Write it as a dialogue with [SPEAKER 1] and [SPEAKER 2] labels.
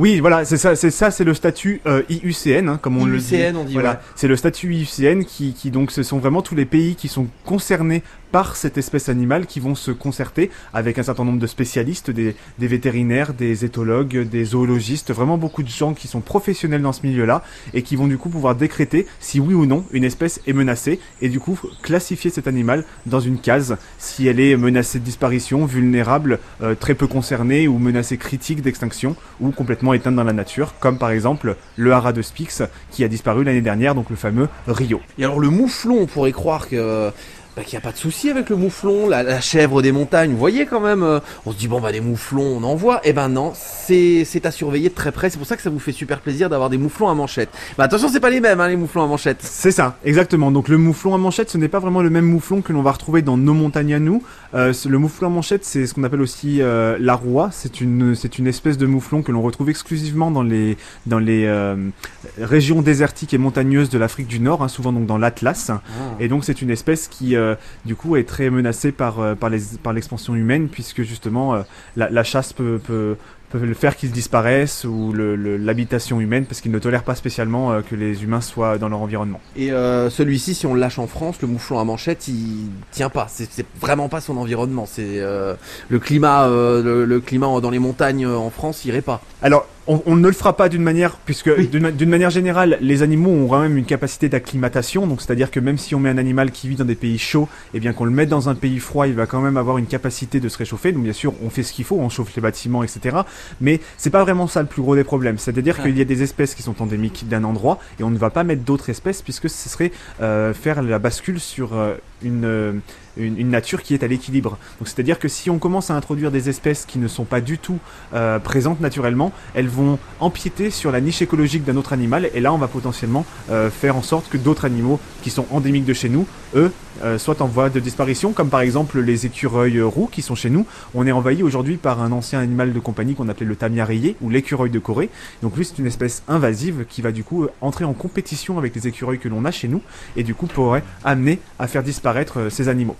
[SPEAKER 1] Oui, voilà, c'est ça, c'est ça, c'est le statut euh, IUCN, hein, comme on le dit.
[SPEAKER 2] IUCN, on dit,
[SPEAKER 1] Voilà,
[SPEAKER 2] ouais.
[SPEAKER 1] c'est le statut IUCN qui, qui donc ce sont vraiment tous les pays qui sont concernés par cette espèce animale qui vont se concerter avec un certain nombre de spécialistes, des, vétérinaires, des éthologues, des zoologistes, vraiment beaucoup de gens qui sont professionnels dans ce milieu-là et qui vont du coup pouvoir décréter si oui ou non une espèce est menacée et du coup classifier cet animal dans une case si elle est menacée de disparition, vulnérable, euh, très peu concernée ou menacée critique d'extinction ou complètement éteinte dans la nature, comme par exemple le haras de Spix qui a disparu l'année dernière, donc le fameux Rio.
[SPEAKER 2] Et alors le mouflon, on pourrait croire que bah, qu'il n'y a pas de souci avec le mouflon, la, la chèvre des montagnes, vous voyez quand même, euh, on se dit bon bah des mouflons on en voit, et ben non, c'est à surveiller de très près, c'est pour ça que ça vous fait super plaisir d'avoir des mouflons à manchette. Bah attention c'est pas les mêmes hein, les mouflons à manchette.
[SPEAKER 1] C'est ça, exactement. Donc le mouflon à manchette, ce n'est pas vraiment le même mouflon que l'on va retrouver dans nos montagnes à nous. Euh, le mouflon à manchette, c'est ce qu'on appelle aussi euh, la roi. C'est une, c'est une espèce de mouflon que l'on retrouve exclusivement dans les, dans les régions désertiques et montagneuses de l'Afrique du Nord, hein, souvent donc dans l'Atlas. Et donc c'est une espèce qui, du coup, est très menacée par, euh, par, les, par l'expansion humaine, puisque justement euh, la, chasse peut, peut le faire qu'ils disparaissent ou le- le- l'habitation humaine, parce qu'ils ne tolèrent pas spécialement euh, que les humains soient dans leur environnement.
[SPEAKER 2] Et euh, celui-ci, si on le lâche en France, le mouflon à manchette, il tient pas. C'est vraiment pas son environnement. C'est euh, le climat, euh, le, le climat dans les montagnes euh, en France, il irait pas.
[SPEAKER 1] Alors, on, on ne le fera pas d'une manière, puisque
[SPEAKER 2] Oui.
[SPEAKER 1] d'une ma- d'une manière générale, les animaux ont quand même une capacité d'acclimatation. Donc, c'est-à-dire que même si on met un animal qui vit dans des pays chauds, et bien qu'on le mette dans un pays froid, il va quand même avoir une capacité de se réchauffer. Donc, bien sûr, on fait ce qu'il faut, on chauffe les bâtiments, etc. Mais c'est pas vraiment ça le plus gros des problèmes. C'est-à-dire
[SPEAKER 2] Ouais.
[SPEAKER 1] qu'il y a des espèces qui sont endémiques d'un endroit, et on ne va pas mettre d'autres espèces, puisque ce serait euh, faire la bascule sur euh, une, euh, une, une nature qui est à l'équilibre. Donc, c'est-à-dire que si on commence à introduire des espèces qui ne sont pas du tout euh, présentes naturellement, elles vont empiéter sur la niche écologique d'un autre animal et là on va potentiellement euh, faire en sorte que d'autres animaux qui sont endémiques de chez nous, eux, euh, soient en voie de disparition, comme par exemple les écureuils euh, roux qui sont chez nous. On est envahi aujourd'hui par un ancien animal de compagnie qu'on appelait le tamia rayé ou l'écureuil de Corée. Donc lui c'est une espèce invasive qui va du coup euh, entrer en compétition avec les écureuils que l'on a chez nous et du coup pourrait amener à faire disparaître euh, ces animaux.